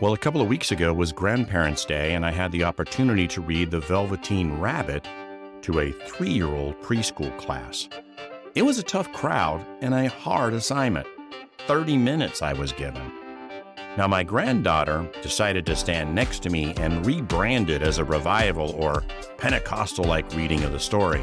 Well, a couple of weeks ago was Grandparents' Day, and I had the opportunity to read The Velveteen Rabbit to a three year old preschool class. It was a tough crowd and a hard assignment. 30 minutes I was given. Now, my granddaughter decided to stand next to me and rebrand it as a revival or Pentecostal like reading of the story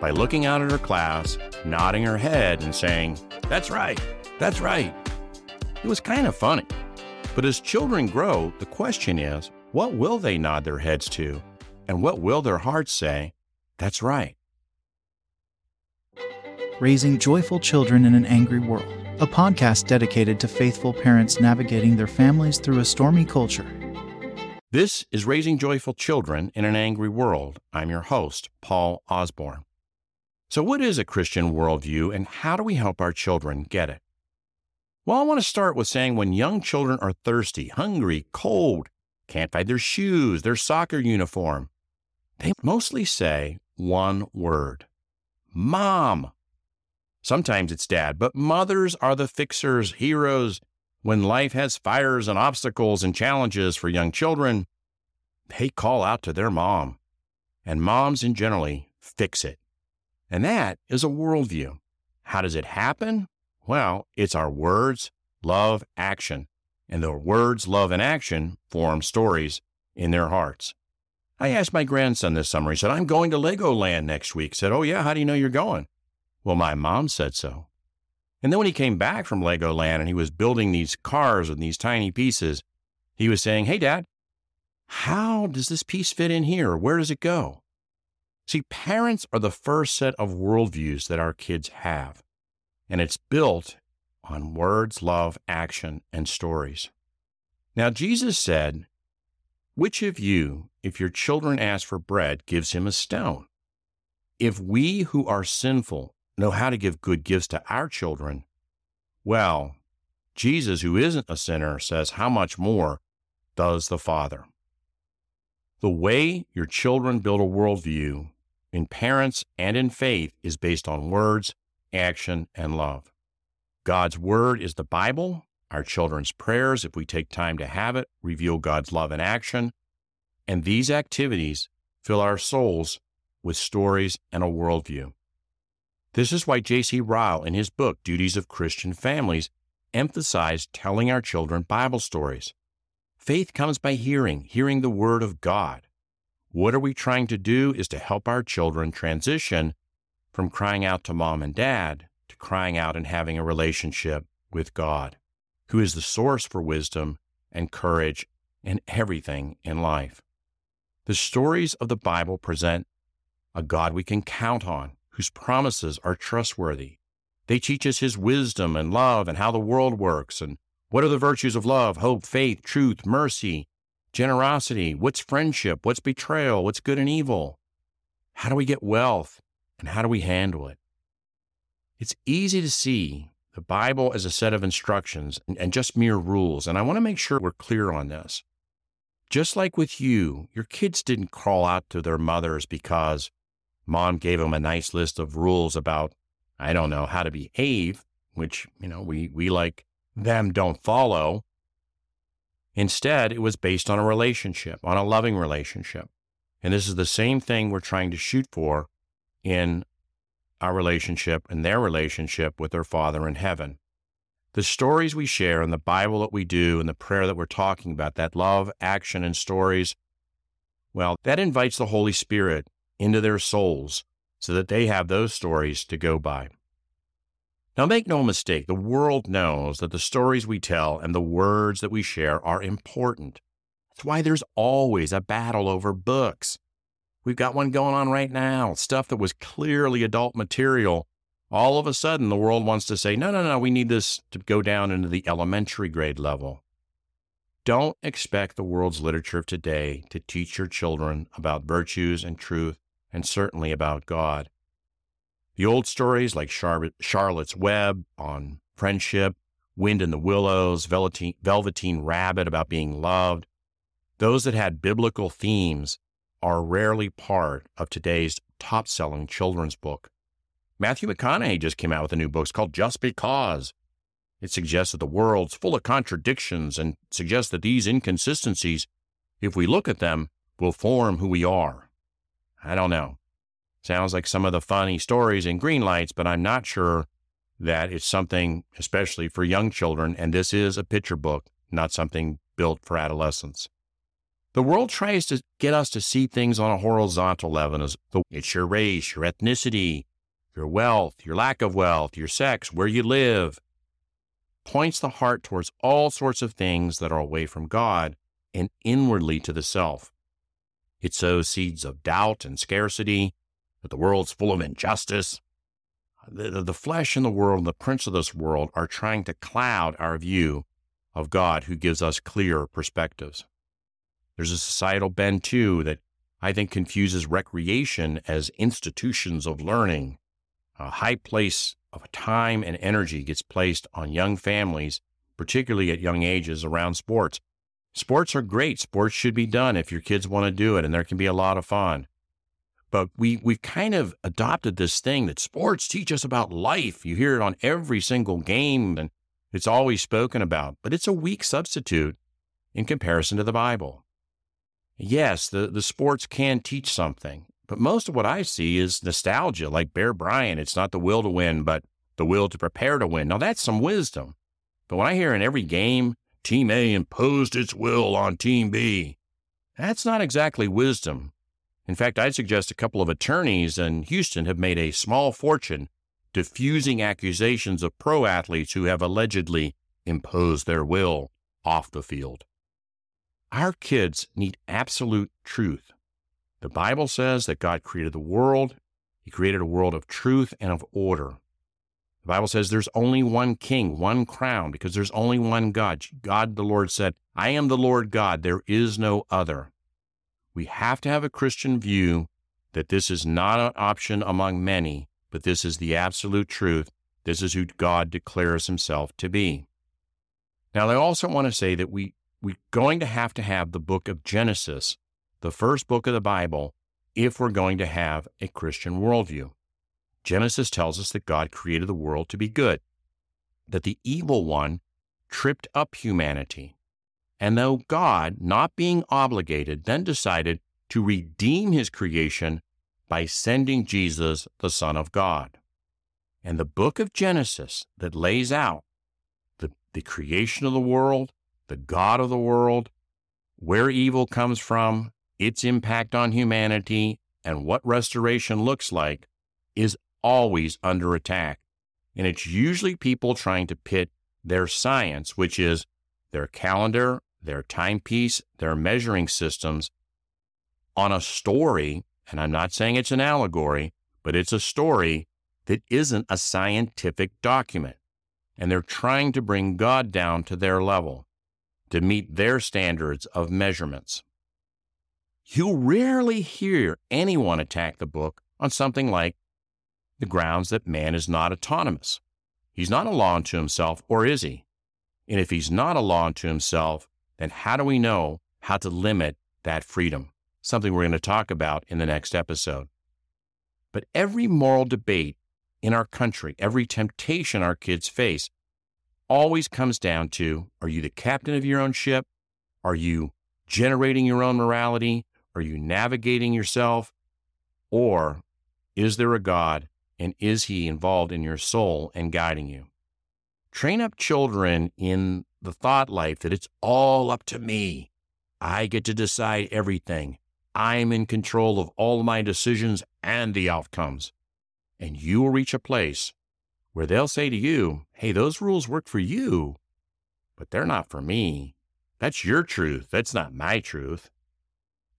by looking out at her class, nodding her head, and saying, That's right, that's right. It was kind of funny. But as children grow, the question is what will they nod their heads to? And what will their hearts say? That's right. Raising Joyful Children in an Angry World, a podcast dedicated to faithful parents navigating their families through a stormy culture. This is Raising Joyful Children in an Angry World. I'm your host, Paul Osborne. So, what is a Christian worldview and how do we help our children get it? Well, I want to start with saying when young children are thirsty, hungry, cold, can't find their shoes, their soccer uniform, they mostly say one word Mom. Sometimes it's dad, but mothers are the fixers, heroes. When life has fires and obstacles and challenges for young children, they call out to their mom. And moms, in generally, fix it. And that is a worldview. How does it happen? Well, it's our words, love, action. And the words, love, and action form stories in their hearts. I asked my grandson this summer, he said, I'm going to Legoland next week. Said, Oh, yeah, how do you know you're going? Well, my mom said so. And then when he came back from Legoland and he was building these cars with these tiny pieces, he was saying, Hey, Dad, how does this piece fit in here? Where does it go? See, parents are the first set of worldviews that our kids have and it's built on words, love, action, and stories. Now, Jesus said, Which of you, if your children ask for bread, gives him a stone? If we who are sinful know how to give good gifts to our children, well, Jesus, who isn't a sinner, says, How much more does the Father? The way your children build a worldview in parents and in faith is based on words, action, and love. God's Word is the Bible. Our children's prayers, if we take time to have it, reveal God's love in action. And these activities fill our souls with stories and a worldview. This is why J.C. Ryle, in his book, Duties of Christian Families, emphasized telling our children Bible stories. Faith comes by hearing, hearing the Word of God. What are we trying to do is to help our children transition from crying out to mom and dad to crying out and having a relationship with God, who is the source for wisdom and courage and everything in life. The stories of the Bible present a God we can count on, whose promises are trustworthy. They teach us his wisdom and love and how the world works and what are the virtues of love, hope, faith, truth, mercy, generosity? What's friendship? What's betrayal? What's good and evil? How do we get wealth? And how do we handle it? It's easy to see the Bible as a set of instructions and just mere rules. And I want to make sure we're clear on this. Just like with you, your kids didn't crawl out to their mothers because mom gave them a nice list of rules about, I don't know, how to behave, which, you know, we, we like them don't follow. Instead, it was based on a relationship, on a loving relationship. And this is the same thing we're trying to shoot for in our relationship and their relationship with their Father in heaven. The stories we share and the Bible that we do and the prayer that we're talking about, that love, action, and stories, well, that invites the Holy Spirit into their souls so that they have those stories to go by. Now, make no mistake, the world knows that the stories we tell and the words that we share are important. That's why there's always a battle over books. We've got one going on right now, stuff that was clearly adult material. All of a sudden, the world wants to say, no, no, no, we need this to go down into the elementary grade level. Don't expect the world's literature of today to teach your children about virtues and truth, and certainly about God. The old stories like Charlotte's Web on friendship, Wind in the Willows, Velveteen, Velveteen Rabbit about being loved, those that had biblical themes are rarely part of today's top selling children's book. Matthew McConaughey just came out with a new book. It's called Just Because. It suggests that the world's full of contradictions and suggests that these inconsistencies, if we look at them, will form who we are. I don't know. Sounds like some of the funny stories in Greenlights, but I'm not sure that it's something, especially for young children, and this is a picture book, not something built for adolescents. The world tries to get us to see things on a horizontal level as it's your race, your ethnicity, your wealth, your lack of wealth, your sex, where you live. Points the heart towards all sorts of things that are away from God and inwardly to the self. It sows seeds of doubt and scarcity, that the world's full of injustice. The, the flesh and the world and the prince of this world are trying to cloud our view of God who gives us clear perspectives. There's a societal bend, too, that I think confuses recreation as institutions of learning. A high place of time and energy gets placed on young families, particularly at young ages, around sports. Sports are great. Sports should be done if your kids want to do it, and there can be a lot of fun. But we, we've kind of adopted this thing that sports teach us about life. You hear it on every single game, and it's always spoken about, but it's a weak substitute in comparison to the Bible. Yes, the, the sports can teach something, but most of what I see is nostalgia, like Bear Bryant. It's not the will to win, but the will to prepare to win. Now, that's some wisdom. But when I hear in every game, Team A imposed its will on Team B, that's not exactly wisdom. In fact, I'd suggest a couple of attorneys in Houston have made a small fortune diffusing accusations of pro athletes who have allegedly imposed their will off the field. Our kids need absolute truth. The Bible says that God created the world. He created a world of truth and of order. The Bible says there's only one king, one crown, because there's only one God. God, the Lord said, I am the Lord God. There is no other. We have to have a Christian view that this is not an option among many, but this is the absolute truth. This is who God declares himself to be. Now, I also want to say that we we're going to have to have the book of Genesis, the first book of the Bible, if we're going to have a Christian worldview. Genesis tells us that God created the world to be good, that the evil one tripped up humanity. And though God, not being obligated, then decided to redeem his creation by sending Jesus, the Son of God. And the book of Genesis that lays out the, the creation of the world, the God of the world, where evil comes from, its impact on humanity, and what restoration looks like, is always under attack. And it's usually people trying to pit their science, which is their calendar, their timepiece, their measuring systems, on a story. And I'm not saying it's an allegory, but it's a story that isn't a scientific document. And they're trying to bring God down to their level to meet their standards of measurements. You rarely hear anyone attack the book on something like the grounds that man is not autonomous. He's not a law unto himself, or is he? And if he's not a law unto himself, then how do we know how to limit that freedom? Something we're going to talk about in the next episode. But every moral debate in our country, every temptation our kids face, always comes down to are you the captain of your own ship? Are you generating your own morality? Are you navigating yourself? Or is there a God and is he involved in your soul and guiding you? Train up children in the thought life that it's all up to me. I get to decide everything. I'm in control of all my decisions and the outcomes. And you will reach a place where they'll say to you, Hey, those rules work for you, but they're not for me. That's your truth. That's not my truth.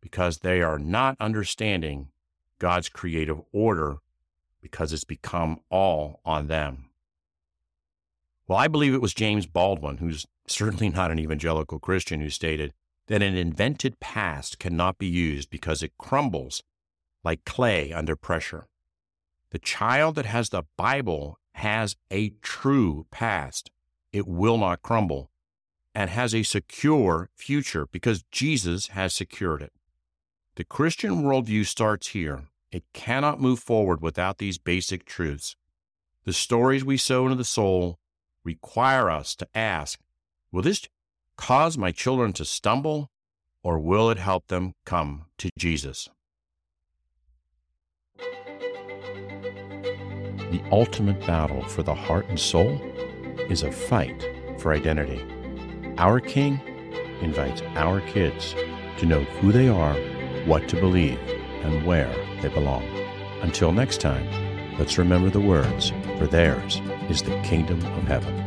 Because they are not understanding God's creative order because it's become all on them. Well, I believe it was James Baldwin, who's certainly not an evangelical Christian, who stated that an invented past cannot be used because it crumbles like clay under pressure. The child that has the Bible has a true past. It will not crumble and has a secure future because Jesus has secured it. The Christian worldview starts here. It cannot move forward without these basic truths. The stories we sow into the soul require us to ask Will this cause my children to stumble, or will it help them come to Jesus? The ultimate battle for the heart and soul is a fight for identity. Our King invites our kids to know who they are, what to believe, and where they belong. Until next time, let's remember the words, for theirs is the kingdom of heaven.